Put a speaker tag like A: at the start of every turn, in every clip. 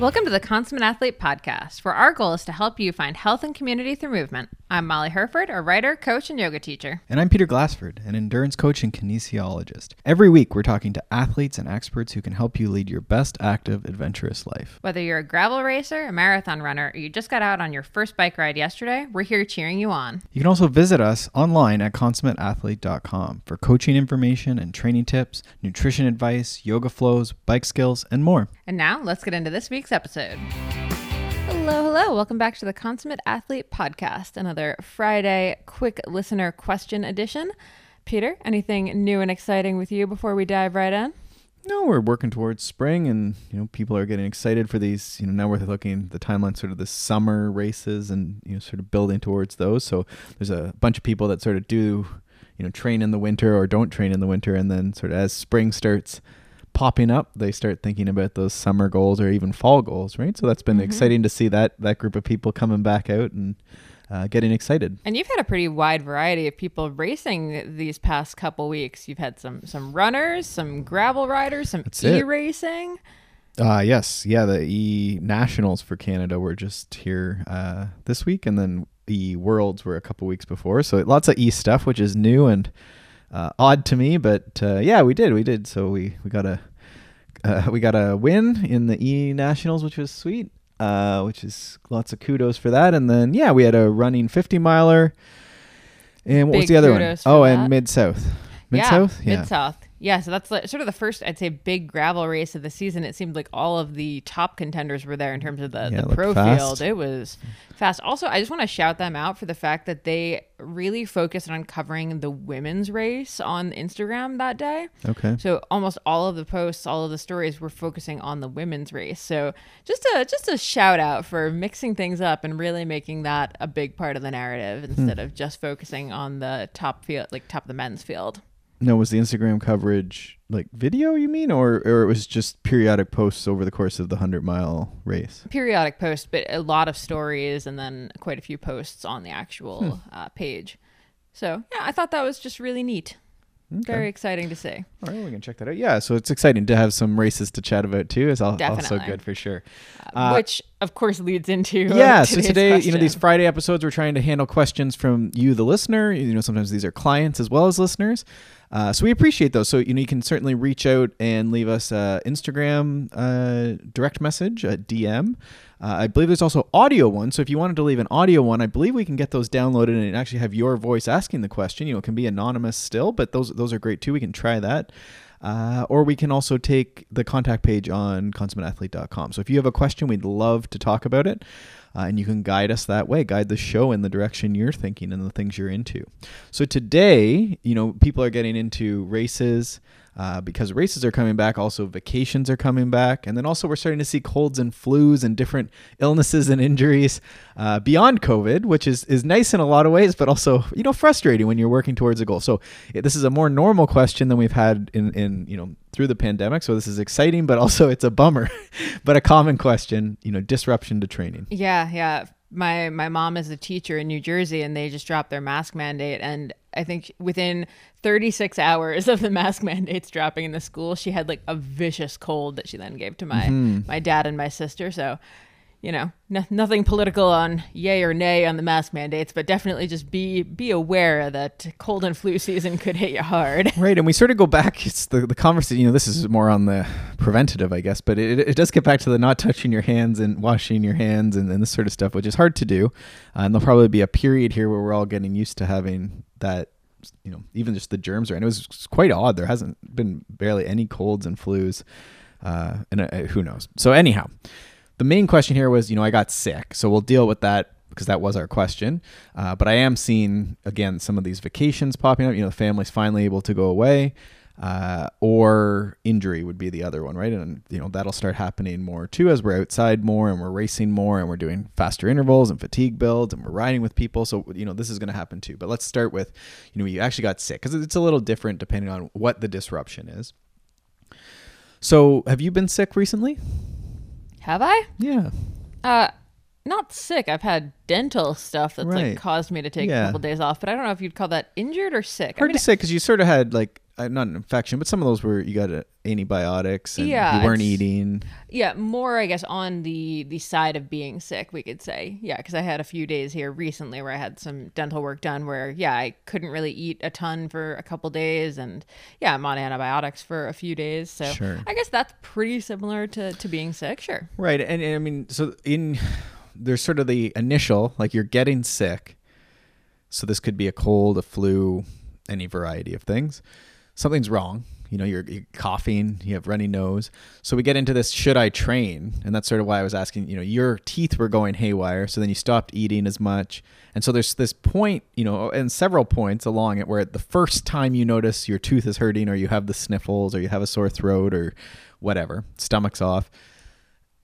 A: Welcome to the Consummate Athlete Podcast, where our goal is to help you find health and community through movement. I'm Molly Hurford, a writer, coach, and yoga teacher.
B: And I'm Peter Glassford, an endurance coach and kinesiologist. Every week, we're talking to athletes and experts who can help you lead your best active, adventurous life.
A: Whether you're a gravel racer, a marathon runner, or you just got out on your first bike ride yesterday, we're here cheering you on.
B: You can also visit us online at consummateathlete.com for coaching information and training tips, nutrition advice, yoga flows, bike skills, and more.
A: And now, let's get into this week's episode. Hello, hello. Welcome back to the Consummate Athlete Podcast, another Friday quick listener question edition. Peter, anything new and exciting with you before we dive right in?
B: No, we're working towards spring, and you know people are getting excited for these. You know, now we're looking the timeline, sort of the summer races, and you know, sort of building towards those. So there's a bunch of people that sort of do, you know, train in the winter or don't train in the winter, and then sort of as spring starts popping up, they start thinking about those summer goals or even fall goals, right? So that's been
A: Mhm.
B: exciting to see that that group of people coming back out and uh, getting excited.
A: And you've had a pretty wide variety of people racing these past couple weeks. You've had some some runners, some gravel riders, some
B: That's
A: e racing.
B: Uh yes, yeah, the E Nationals for Canada were just here uh, this week, and then the Worlds were a couple weeks before. So lots of E stuff, which is new and uh, odd to me, but uh, yeah, we did, we did. So we we got a uh, we got a win in the E Nationals, which was sweet. Uh, which is lots of kudos for that. And then yeah, we had a running fifty miler. And what was the other one? Oh,
A: that.
B: and Mid South. Mid South, Yeah.
A: Mid South. Yeah, so that's sort of the first, I'd say, big gravel race of the season. It seemed like all of the top contenders were there in terms of the,
B: Yeah,
A: the pro
B: fast.
A: field. It was fast. Also, I just want to shout them out for the fact that they really focused on covering the women's race on Instagram that day.
B: Okay.
A: So almost all of the posts, all of the stories were focusing on the women's race. So just a just a shout out for mixing things up and really making that a big part of the narrative hmm. instead of just focusing on the top field, like top of the men's field.
B: No, was the Instagram coverage like video? You mean, or or it was just periodic posts over the course of the hundred mile race?
A: Periodic posts, but a lot of stories and then quite a few posts on the actual uh, page. So yeah, I thought that was just really neat. Very exciting to see.
B: All right, we can check that out. Yeah, so it's exciting to have some races to chat about too. Is also good for sure.
A: Uh,
B: Uh,
A: which of course leads into
B: yeah so today you know these friday episodes we're trying to handle questions from you the listener you know sometimes these are clients as well as listeners uh, so we appreciate those. So you know you can certainly reach out and leave us a instagram uh, direct message a dm uh, i believe there's also audio one. So if you wanted to leave an audio one i believe we can get those downloaded and actually have your voice asking the question. You know it can be anonymous still but those those are great too. We can try that. Uh, or we can also take the contact page on consummateathlete.com. So if you have a question, we'd love to talk about it. Uh, and you can guide us that way, guide the show in the direction you're thinking and the things you're into. So today, you know, people are getting into races uh, because races are coming back. Also, vacations are coming back. And then also, we're starting to see colds and flus and different illnesses and injuries uh, beyond COVID, which is, is nice in a lot of ways, but also, you know, frustrating when you're working towards a goal. So this is a more normal question than we've had in, in you know, through the pandemic. So this is exciting, but also it's a bummer, but a common question, you know, disruption to training.
A: Yeah, yeah. My my mom is a teacher in New Jersey, and they just dropped their mask mandate. And I think within 36 hours of the mask mandates dropping in the school, she had like a vicious cold that she then gave to my mm-hmm. my dad and my sister. So, you know, no, nothing political on yay or nay on the mask mandates, but definitely just be be aware that cold and flu season could hit you hard.
B: Right, and we sort of go back. It's the the conversation. You know, this is more on the preventative, I guess, but it, it does get back to the not touching your hands and washing your hands and, and this sort of stuff, which is hard to do. Uh, and there'll probably be a period here where we're all getting used to having that. You know, even just the germs are, and it was quite odd. There hasn't been barely any colds and flus, uh, and uh, who knows. So anyhow, the main question here was, you know, I got sick, so we'll deal with that because that was our question. Uh, but I am seeing again some of these vacations popping up. You know, the family's finally able to go away, uh, or injury would be the other one, right? And you know that'll start happening more too as we're outside more and we're racing more and we're doing faster intervals and fatigue builds and we're riding with people. So you know this is going to happen too. But let's start with, you know, you actually got sick because it's a little different depending on what the disruption is. So have you been sick recently?
A: Have I?
B: Yeah.
A: Uh, not sick. I've had dental stuff that's
B: Right.
A: like caused me to take
B: Yeah.
A: a couple days off, but I don't know if you'd call that injured or sick. I
B: Hard
A: mean,
B: to say because you sort of had like not an infection, but some of those were you got uh, antibiotics and
A: Yeah,
B: you weren't eating.
A: Yeah, more I guess on the the side of being sick, we could say. Yeah, because I had a few days here recently where I had some dental work done where yeah I couldn't really eat a ton for a couple days, and yeah I'm on antibiotics for a few days. So
B: Sure.
A: I guess that's pretty similar to to being sick. Sure.
B: Right, and, and I mean, so in there's sort of the initial, like you're getting sick. So this could be a cold, a flu, any variety of things. Something's wrong. You know, you're, you're coughing, you have runny nose. So we get into this should I train? And that's sort of why I was asking, you know, your teeth were going haywire, so then you stopped eating as much. And so there's this point, you know, and several points along it where the first time you notice your tooth is hurting or you have the sniffles or you have a sore throat or whatever, stomach's off,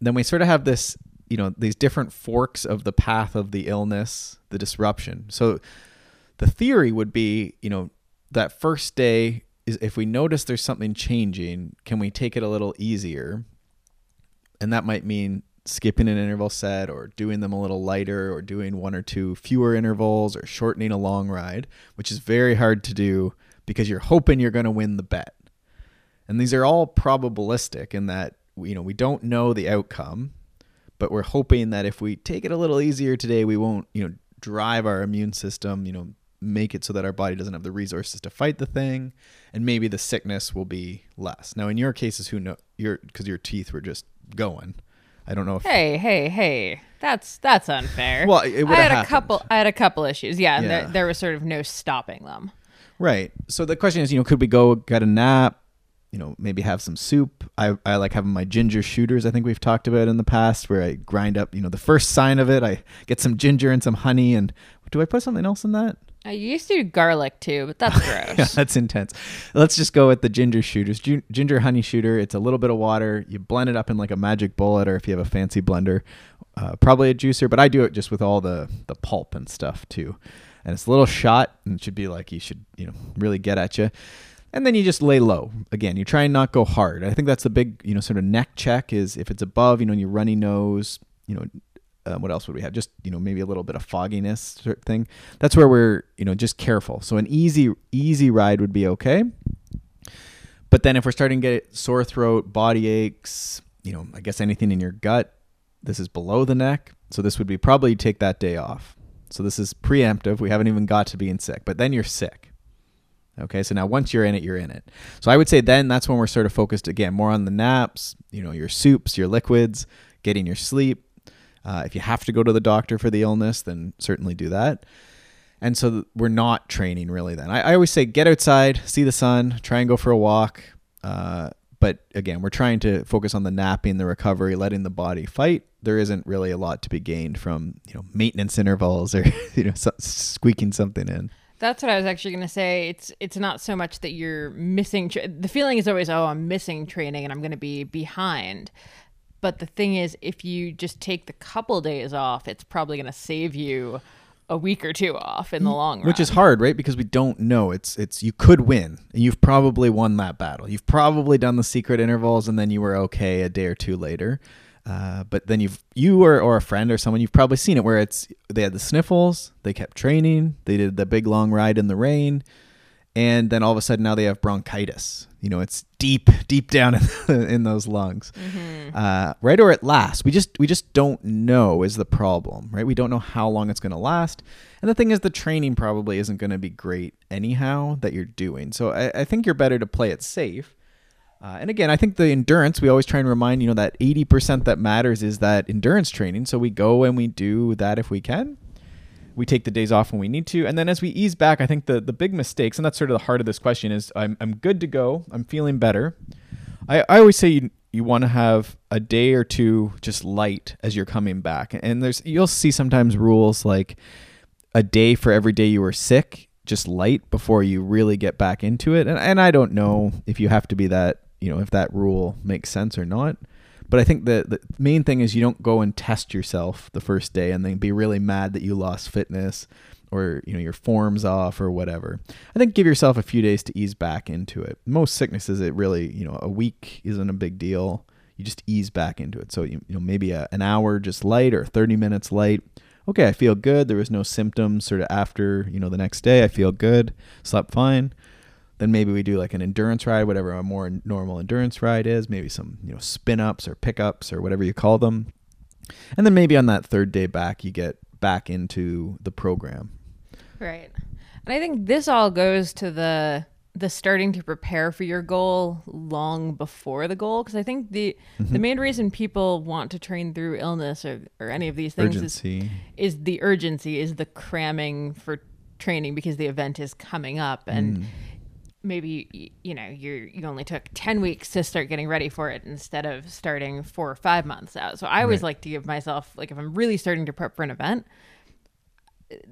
B: then we sort of have this you know these different forks of the path of the illness the disruption so the theory would be you know that first day is if we notice there's something changing can we take it a little easier? And that might mean skipping an interval set or doing them a little lighter or doing one or two fewer intervals or shortening a long ride which is very hard to do because you're hoping you're going to win the bet. And these are all probabilistic in that you know we don't know the outcome but we're hoping that if we take it a little easier today we won't you know drive our immune system you know make it so that our body doesn't have the resources to fight the thing and maybe the sickness will be less now in your cases who know your because your teeth were just going i don't know if
A: Hey, hey, hey. That's that's unfair.
B: Well, it
A: I had a couple. I had a couple issues. Yeah, and
B: Yeah.
A: There, there was sort of no stopping them.
B: Right. So the question is, you know, could we go get a nap? You know, maybe have some soup. I, I like having my ginger shooters. I think we've talked about in the past, where I grind up. You know, the first sign of it, I get some ginger and some honey. And do I put something else in that?
A: I used to do garlic too, but that's gross.
B: Yeah, that's intense. Let's just go with the ginger shooters. Gi- Ginger honey shooter. It's a little bit of water. You blend it up in like a magic bullet, or if you have a fancy blender, uh, probably a juicer. But I do it just with all the the pulp and stuff too. And it's a little shot, and it should be like you should you know really get at you. And then you just lay low. Again, you try and not go hard. I think that's the big you know sort of neck check is if it's above you know your runny nose, you know uh, what else would we have? Just you know maybe a little bit of fogginess sort of thing. That's where we're you know just careful. So an easy easy ride would be okay. But then if we're starting to get sore throat, body aches, you know, I guess anything in your gut, this is below the neck. So this would be probably take that day off. So this is preemptive. We haven't even got to being sick, but then you're sick. Okay, so now once you're in it, you're in it. So I would say then that's when we're sort of focused again more on the naps, you know, your soups, your liquids, getting your sleep. Uh, if you have to go to the doctor for the illness, then certainly do that. And so we're not training really then. I, I always say get outside, see the sun, try and go for a walk. Uh, but again, we're trying to focus on the napping, the recovery, letting the body fight. There isn't really a lot to be gained from you know maintenance intervals or you know so- squeaking something in.
A: That's what I was actually going to say. It's it's not so much that you're missing. Tra- the feeling is always, oh, I'm missing training and I'm going to be behind. But the thing is, if you just take the couple days off, it's probably going to save you a week or two off in the long run.
B: which is hard right? Because we don't know. It's it's you could win. And you've probably won that battle. You've probably done the secret intervals and then you were okay a day or two later. Uh, but then you've you or, or a friend or someone you've probably seen it where it's they had the sniffles they kept training they did the big long ride in the rain and then all of a sudden now they have bronchitis. You know it's deep deep down in, in those lungs. Uh, right or it lasts we just we just don't know is the problem right? We don't know how long it's going to last. And the thing is the training probably isn't going to be great anyhow that you're doing. So I, I think you're better to play it safe. Uh, and again, I think the endurance, we always try and remind, you know, that 80% that matters is that endurance training. So we go and we do that if we can. We take the days off when we need to. And then as we ease back, I think the, the big mistakes, and that's sort of the heart of this question is I'm, I'm good to go. I'm feeling better. I, I always say you, you want to have a day or two just light as you're coming back. And there's, you'll see sometimes rules like a day for every day you were sick, just light before you really get back into it. And, and I don't know if you have to be that, you know, if that rule makes sense or not. But I think the, the main thing is you don't go and test yourself the first day and then be really mad that you lost fitness or you know your form's off or whatever. I think give yourself a few days to ease back into it. Most sicknesses, it really you know a week isn't a big deal. You just ease back into it. So you, you know maybe a, an hour just light or 30 minutes light. Okay, I feel good. There was no symptoms sort of after you know the next day. I feel good. Slept fine. Then maybe we do like an endurance ride, whatever a more normal endurance ride is, maybe some, you know, spin ups or pickups or whatever you call them. And then maybe on that third day back, you get back into the program.
A: Right. And I think this all goes to the the starting to prepare for your goal long before the goal because I think the
B: Mm-hmm.
A: the main reason people want to train through illness or, or any of these things
B: Urgency.
A: is is the urgency is the cramming for training because the event is coming up and
B: Mm.
A: Maybe you know you you only took 10 weeks to start getting ready for it instead of starting 4 or 5 months out. So I always
B: Right.
A: like to give myself like if I'm really starting to prep for an event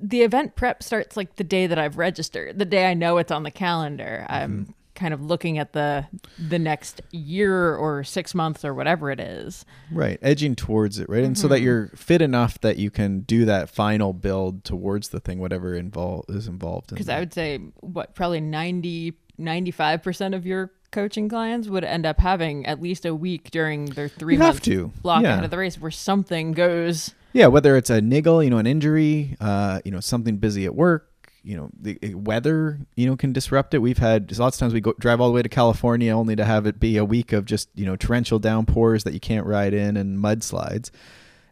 A: the event prep starts like the day that I've registered, the day I know it's on the calendar.
B: Mm-hmm.
A: I'm kind of looking at the the next year or six months or whatever it is.
B: Right, edging towards it, right, and so that
A: Mm-hmm.
B: you're fit enough that you can do that final build towards the thing, whatever involved is involved.
A: Because
B: that.
A: I would say what probably 90 95% of your coaching clients would end up having at least a week during their three
B: You
A: month
B: to,
A: block
B: yeah.
A: ahead of the race where something goes
B: Yeah, whether it's a niggle, you know, an injury, uh, you know, something busy at work, you know, the uh, weather, you know, can disrupt it. We've had lots of times we go drive all the way to California only to have it be a week of just you know torrential downpours that you can't ride in and mudslides.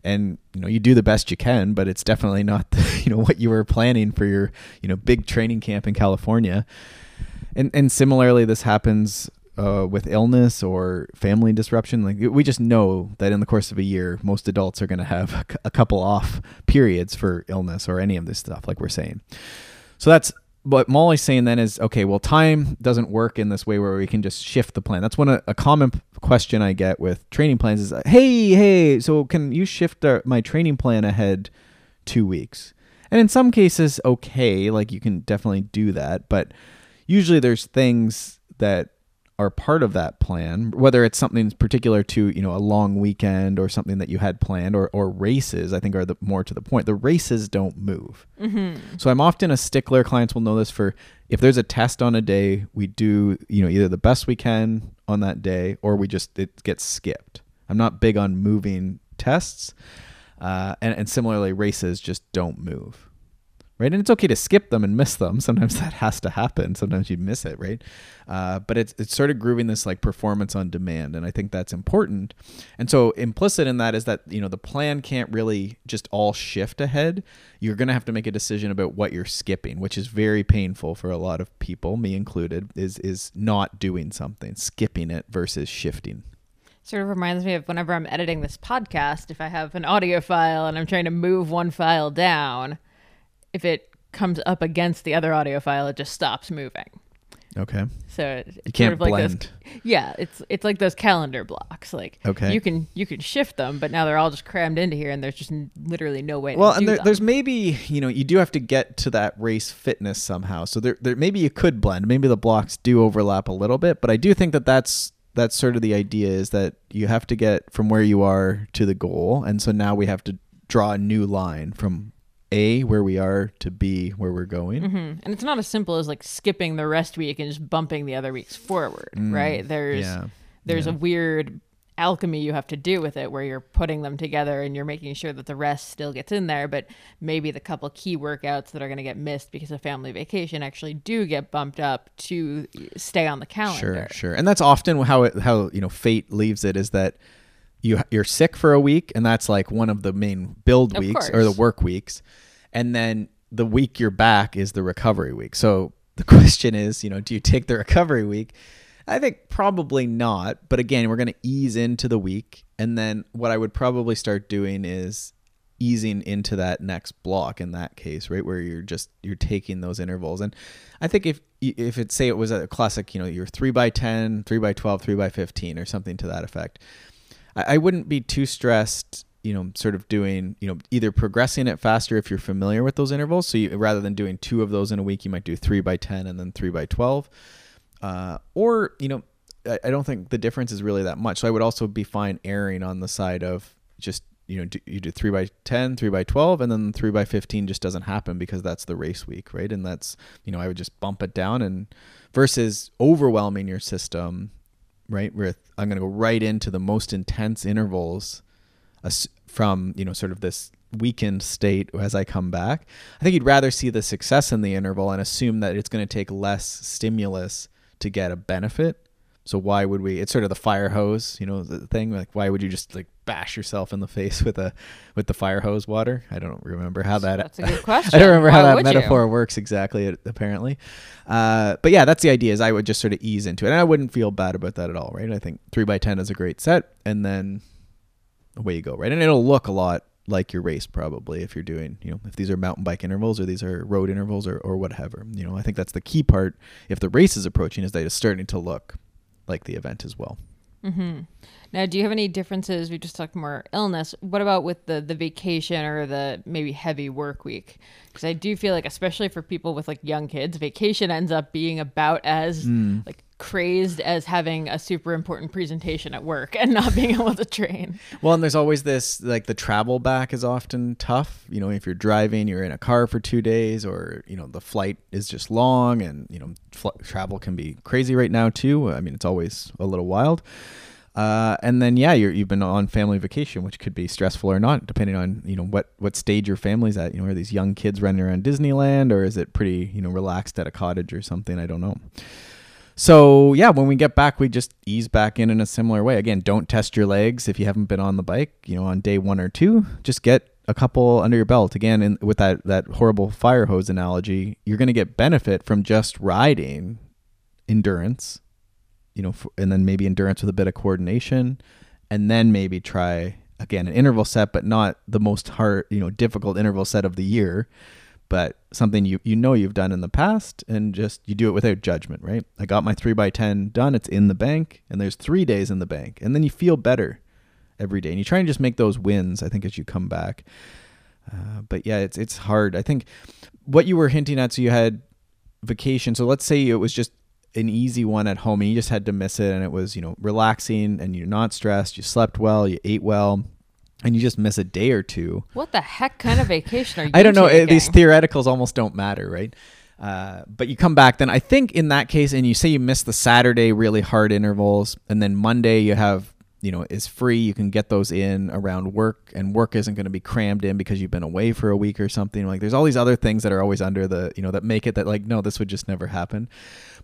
B: And you know, you do the best you can, but it's definitely not the, you know what you were planning for your you know big training camp in California. And and similarly, this happens uh, with illness or family disruption. Like we just know that in the course of a year, most adults are going to have a couple off periods for illness or any of this stuff, like we're saying. So that's what Molly's saying then is okay, well, time doesn't work in this way where we can just shift the plan. That's one a, a common question I get with training plans is, hey, hey, so can you shift our, my training plan ahead two weeks? And in some cases, okay, like you can definitely do that, but usually there's things that are part of that plan, whether it's something particular to you know a long weekend or something that you had planned, or or races. I think are the more to the point. The races don't move. So I'm often a stickler. Clients will know this for if there's a test on a day, we do you know either the best we can on that day, or we just it gets skipped. I'm not big on moving tests, uh, and and similarly races just don't move right? And it's okay to skip them and miss them. Sometimes that has to happen. Sometimes you miss it, right? Uh, but it's it's sort of grooving this like performance on demand, and I think that's important. And so implicit in that is that you know the plan can't really just all shift ahead. You're going to have to make a decision about what you're skipping, which is very painful for a lot of people, me included. Is is not doing something, skipping it versus shifting.
A: sort of reminds me of whenever I'm editing this podcast, if I have an audio file and I'm trying to move one file down, if it comes up against the other audio file, it just stops moving.
B: Okay,
A: So it's
B: you can't
A: sort of like
B: blend.
A: those, yeah, it's it's like those calendar blocks. Like
B: Okay.
A: you can you can shift them, but now they're all just crammed into here, and there's just literally no way.
B: well
A: to
B: and
A: do
B: there, there's maybe you know you do have to get to that race fitness somehow so there, there maybe you could blend maybe the blocks do overlap a little bit but i do think that that's that's sort of the idea is that you have to get from where you are to the goal and so now we have to draw a new line from a where we are to b where we're going
A: Mhm. and it's not as simple as like skipping the rest week and just bumping the other weeks forward, right? There's
B: Mm, yeah
A: there's
B: yeah.
A: a weird alchemy you have to do with it where you're putting them together and you're making sure that the rest still gets in there but maybe the couple key workouts that are going to get missed because of family vacation actually do get bumped up to stay on the calendar
B: Sure, sure. And that's often how it how you know fate leaves it is that you you're sick for a week and that's like one of the main build
A: Of
B: weeks or the work weeks. And then the week you're back is the recovery week. So the question is, you know, do you take the recovery week? I think probably not, but again, we're going to ease into the week and then what I would probably start doing is easing into that next block in that case right where you're just you're taking those intervals and i think if if it say it was a classic you know you're 3 by 10 3 by 12 3 by 15 or something to that effect I, I wouldn't be too stressed you know sort of doing you know either progressing it faster if you're familiar with those intervals. So you, rather than doing two of those in a week you might do 3 by 10 and then 3 by 12 uh, or you know I, I don't think the difference is really that much. So i would also be fine erring on the side of just you know do, you do 3 by 10 3 by 12 and then 3 by 15 just doesn't happen because that's the race week right? And that's you know i would just bump it down and versus overwhelming your system right with i'm going to go right into the most intense intervals from you know sort of this weakened state as I come back. I think you'd rather see the success in the interval and assume that it's going to take less stimulus to get a benefit. So why would we? It's sort of the fire hose, you know, the thing. Like, why would you just like bash yourself in the face with a with the fire hose water? I don't remember how that.
A: That's a good question.
B: I don't remember
A: Why
B: how that
A: would you?
B: metaphor works exactly. uh, Apparently, uh, but yeah, that's the idea. Is I would just sort of ease into it, and I wouldn't feel bad about that at all, right? I think three by ten is a great set, and then away you go, right? And it'll look a lot like your race probably if you're doing, you know, if these are mountain bike intervals or these are road intervals or, or whatever. You know, I think that's the key part if the race is approaching is that it's starting to look like the event as well.
A: Mm-hmm. Now, do you have any differences? We just talked more illness. What about with the the vacation or the maybe heavy work week? Because I do feel like, especially for people with like young kids, vacation ends up being about as hmm. like crazed as having a super important presentation at work and not being able to train.
B: Well, and there's always this like the travel back is often tough. You know, if you're driving, you're in a car for two days, or you know the flight is just long, and you know fl- travel can be crazy right now too. I mean, it's always a little wild. Uh, and then yeah, you're, you've been on family vacation, which could be stressful or not, depending on you know what what stage your family's at. You know, are these young kids running around Disneyland, or is it pretty you know relaxed at a cottage or something? I don't know. So yeah, when we get back, we just ease back in in a similar way. Again, don't test your legs if you haven't been on the bike. You know, on day one or two, just get a couple under your belt. Again, in, with that that horrible fire hose analogy, you're going to get benefit from just riding endurance. You know, f and then maybe endurance with a bit of coordination, and then maybe try again an interval set, but not the most hard, you know, difficult interval set of the year but something you you know you've done in the past and just you do it without judgment right? I got my 3 by 10 done it's in the bank and there's three days in the bank and then you feel better every day and you try and just make those wins i think as you come back. Uh, but yeah it's it's hard. I think what you were hinting at so you had vacation so let's say it was just an easy one at home and you just had to miss it and it was you know relaxing and you're not stressed you slept well you ate well and you just miss a day or two
A: What the heck kind of vacation are you?
B: I don't know. eh, These theoreticals almost don't matter, right? Uh, but you come back, then I think in that case, and you say you miss the Saturday really hard intervals, and then Monday you have, you know, is free. You can get those in around work, and work isn't going to be crammed in because you've been away for a week or something. Like there's all these other things that are always under the, you know, that make it that like, no, this would just never happen.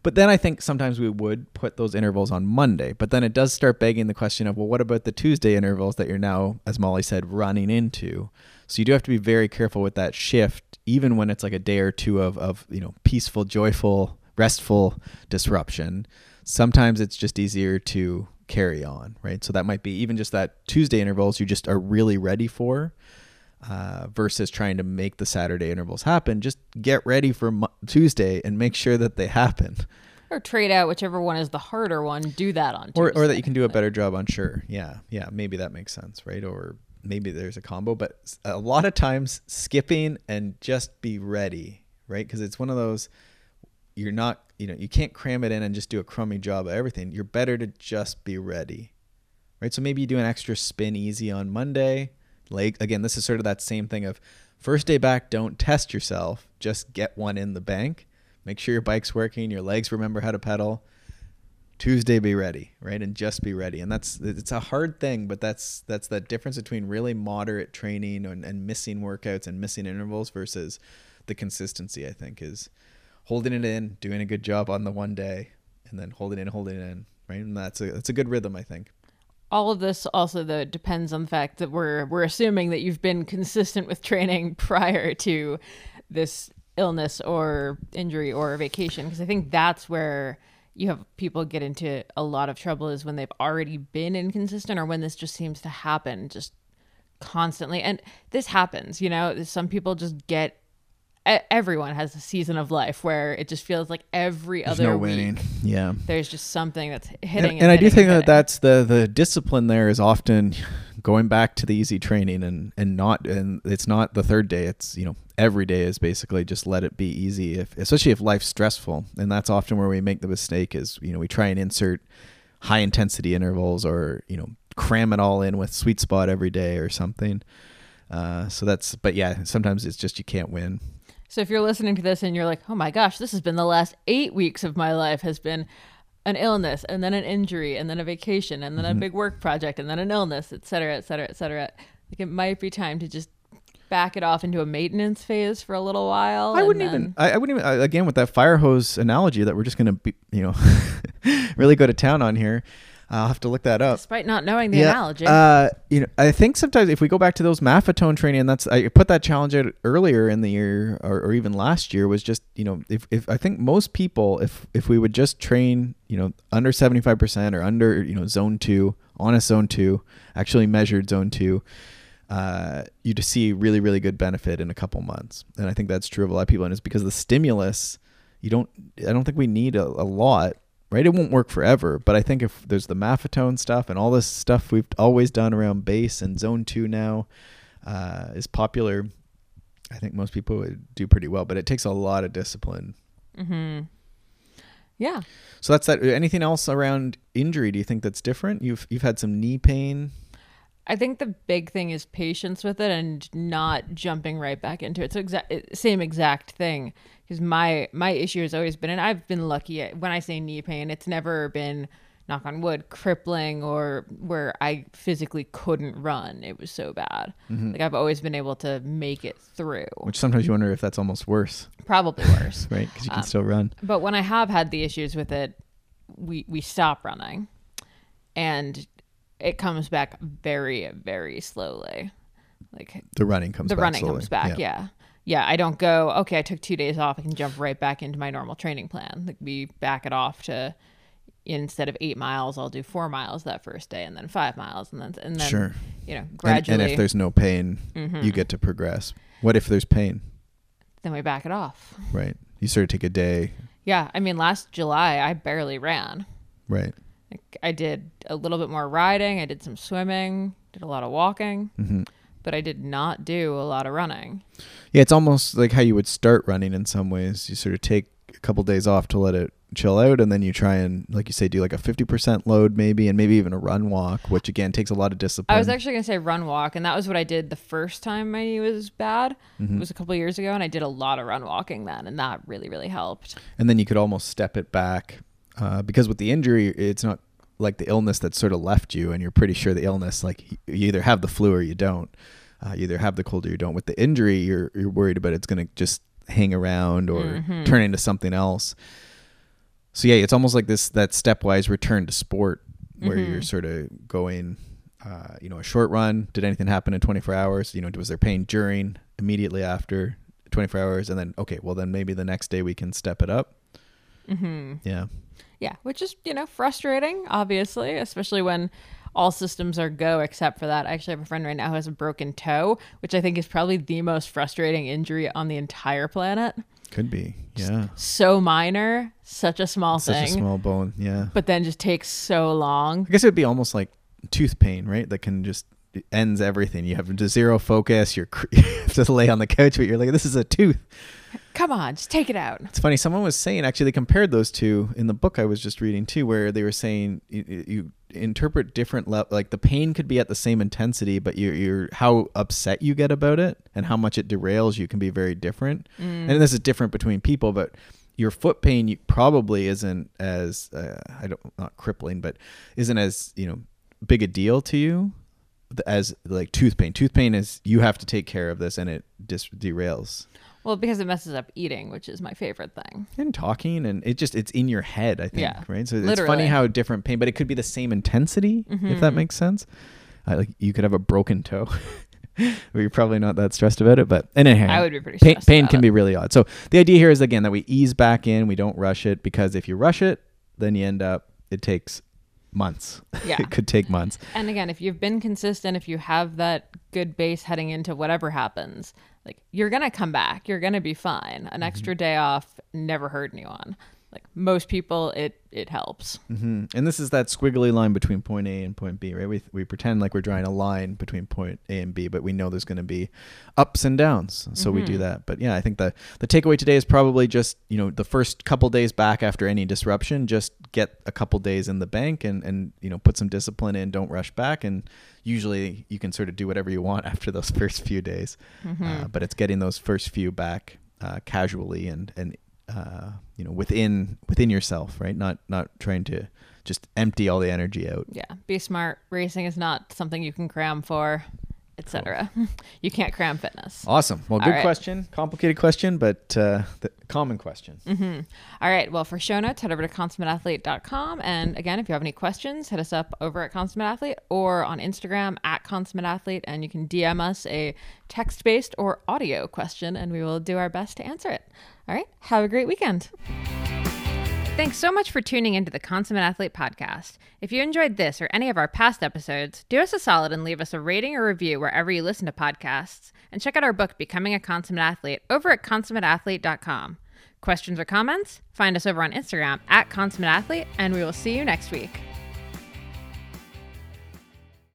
B: But then I think sometimes we would put those intervals on Monday. But then it does start begging the question of, well, what about the Tuesday intervals that you're now, as Molly said, running into? So you do have to be very careful with that shift, even when it's like a day or two of, of you know, peaceful, joyful, restful disruption. Sometimes it's just easier to carry on, right? So that might be even just that Tuesday intervals you just are really ready for uh, versus trying to make the Saturday intervals happen. Just get ready for Mo- Tuesday and make sure that they happen,
A: or trade out whichever one is the harder one. Do that on
B: or or that you can do a better job on. Sure, yeah, yeah, maybe that makes sense, right? Or maybe there's a combo, but a lot of times skipping and just be ready, right? Because it's one of those you're not, you know, you can't cram it in and just do a crummy job of everything. You're better to just be ready, right? So maybe you do an extra spin easy on Monday. Leg again, this is sort of that same thing of first day back, don't test yourself, just get one in the bank. Make sure your bike's working, your legs remember how to pedal. Tuesday be ready, right? And just be ready. And that's it's a hard thing, but that's that's that difference between really moderate training and, and missing workouts and missing intervals versus the consistency, I think, is holding it in, doing a good job on the one day, and then holding it in, holding it in, right? And that's a that's a good rhythm, I think.
A: All of this also though depends on the fact that we're we're assuming that you've been consistent with training prior to this illness or injury or vacation because I think that's where you have people get into a lot of trouble is when they've already been inconsistent or when this just seems to happen just constantly. And this happens you know? Some people just get everyone has a season of life where it just feels like every
B: There's
A: other
B: no
A: week
B: winning. Yeah.
A: there's just something that's
B: And,
A: hitting
B: and I do think that that's the the discipline there is often going back to the easy training and and not and it's not the third day it's you know every day is basically just let it be easy if especially if life's stressful and that's often where we make the mistake is you know we try and insert high intensity intervals or you know cram it all in with sweet spot every day or something uh, so that's but yeah sometimes it's just you can't win
A: So if you're listening to this and you're like, "Oh my gosh, this has been the last 8 weeks of my life has been an illness and then an injury and then a vacation and then
B: Mm-hmm.
A: a big work project and then an illness, et cetera, et cetera, et cetera." Like it might be time to just back it off into a maintenance phase for a little while.
B: I wouldn't
A: then-
B: even. I, I wouldn't even. Again, with that fire hose analogy that we're just gonna be, you know, really go to town on here. I'll have to look that up.
A: Despite not knowing the analogy.
B: Uh, you know, I think sometimes if we go back to those maffetone training, and that's I put that challenge out earlier in the year or, or even last year was just you know if, if I think most people if if we would just train you know under seventy five percent or under you know zone two on a zone two actually measured zone two. Uh, you to see really really good benefit in a couple months, and I think that's true of a lot of people, and it's because the stimulus. You don't. I don't think we need a, a lot right? It won't work forever, but I think if there's the maffetone stuff and all this stuff we've always done around base and zone two now uh, is popular, I think most people would do pretty well. But it takes a lot of discipline.
A: mm-hmm. Yeah.
B: So that's that. Anything else around injury? Do you think that's different? You've you've had some knee pain.
A: I think the big thing is patience with it and not jumping right back into it. So exact eh, same exact thing because my my issue has always been, and I've been lucky. At, when I say knee pain, it's never been knock on wood crippling or where I physically couldn't run. It was so bad. Mm-hmm. Like I've always been able to make it through.
B: Which sometimes you wonder if that's almost worse,
A: Probably worse.
B: right? Because you can
A: Um,
B: still run.
A: But when I have had the issues with it, we we stop running, and it comes back very very slowly. Like
B: The running comes.
A: the
B: back
A: running
B: slowly.
A: comes back. Yeah. yeah. I don't go. Okay, I took two days off. I can jump right back into my normal training plan. Like we back it off to instead of eight miles, I'll do four miles that first day, and then five miles, and then and then
B: Sure.
A: you know gradually. Mm-hmm.
B: and if there's no pain, you get to progress. What if there's pain?
A: then we back it off.
B: Right. You sort of take a day.
A: Yeah, I mean, last July I barely ran.
B: Right.
A: Like, I did a little bit more riding. I did some swimming. Did a lot of walking.
B: hmm
A: But I did not do a lot of running.
B: Yeah, it's almost like how you would start running in some ways. You sort of take a couple days off to let it chill out, and then you try and, like you say, do like a 50% load maybe, and maybe even a run walk, which again takes a lot of discipline.
A: I was actually gonna say run walk, and that was what I did the first time my knee was bad.
B: Mm-hmm.
A: It was a couple years ago, and I did a lot of run walking then, and that really really helped.
B: and then you could almost step it back uh, because with the injury, it's not like the illness that sort of left you, and you're pretty sure the illness, like you either have the flu or you don't. Uh, you either have the cold or you don't. With the injury, you're you're worried about it's going to just hang around or
A: Mhm.
B: turn into something else. So yeah, it's almost like this that stepwise return to sport where
A: Mhm.
B: you're sort of going, uh, you know, a short run. Did anything happen in 24 hours? You know, was there pain during, immediately after 24 hours, and then okay, well then maybe the next day we can step it up.
A: hmm
B: Yeah.
A: Yeah, which is you know frustrating, obviously, especially when all systems are go except for that. I actually have a friend right now who has a broken toe, which I think is probably the most frustrating injury on the entire planet.
B: Could be. Yeah.
A: So minor, such a small
B: Such
A: thing,
B: a small bone. Yeah.
A: but then just takes so long.
B: I guess it would be almost like tooth pain, right? That can just ends everything. You have zero focus. You're cr- you have to lay on the couch, but you're like, this is a tooth.
A: Come on, just take it out.
B: It's funny. Someone was saying actually they compared those two in the book I was just reading too, where they were saying you, you interpret different le- like the pain could be at the same intensity, but you're, you're how upset you get about it and how much it derails you can be very different.
A: Mm.
B: And this is different between people, but your foot pain you, probably isn't as uh, I don't not crippling, but isn't as you know big a deal to you as like tooth pain. Tooth pain is you have to take care of this, and it dis- derails.
A: Well, because it messes up eating, which is my favorite thing.
B: and talking and it just it's in your head i think
A: Yeah,
B: right so it's funny how different pain but it could be the same intensity if that
A: Mhm.
B: makes sense uh, like you could have a broken toe you're probably not that stressed about it but anyhow
A: I would be pretty
B: pain, pain can
A: it.
B: be really odd so the idea here is again that we ease back in we don't rush it because if you rush it then you end up it takes months
A: Yeah.
B: it could take months
A: And again, if you've been consistent, if you have that good base heading into whatever happens, like you're gonna come back. You're gonna be fine.
B: Mm-hmm.
A: An extra day off never hurt anyone. Like most people, it it helps.
B: hmm And this is that squiggly line between point A and point B, right? We, we pretend like we're drawing a line between point A and B, but we know there's going to be ups and downs. So we do
A: Mhm.
B: that. But yeah, I think the, the takeaway today is probably just, you know, the first couple days back after any disruption, just get a couple days in the bank and, and, you know, put some discipline in, don't rush back. And usually you can sort of do whatever you want after those first few days.
A: Mm-hmm.
B: Uh, but it's getting those first few back uh, casually and, and, uh, you know, within within yourself, right? Not not trying to just empty all the energy out.
A: Yeah, be smart. Racing is not something you can cram for. Etc. You can't cram fitness.
B: Awesome. Well, good
A: right.
B: question. Complicated question, but uh, the common question.
A: All right. Well, for show notes, head over to consummateathlete.com. And again, if you have any questions, hit us up over at Consummate Athlete or on Instagram at Consummate Athlete. And you can DM us a text based or audio question, and we will do our best to answer it. All right. Have a great weekend. Thanks so much for tuning into the Consummate Athlete podcast. If you enjoyed this or any of our past episodes, do us a solid and leave us a rating or review wherever you listen to podcasts. And check out our book, Becoming a Consummate Athlete, over at consummateathlete.com. Questions or comments? Find us over on Instagram at Consummate Athlete, and we will see you next week.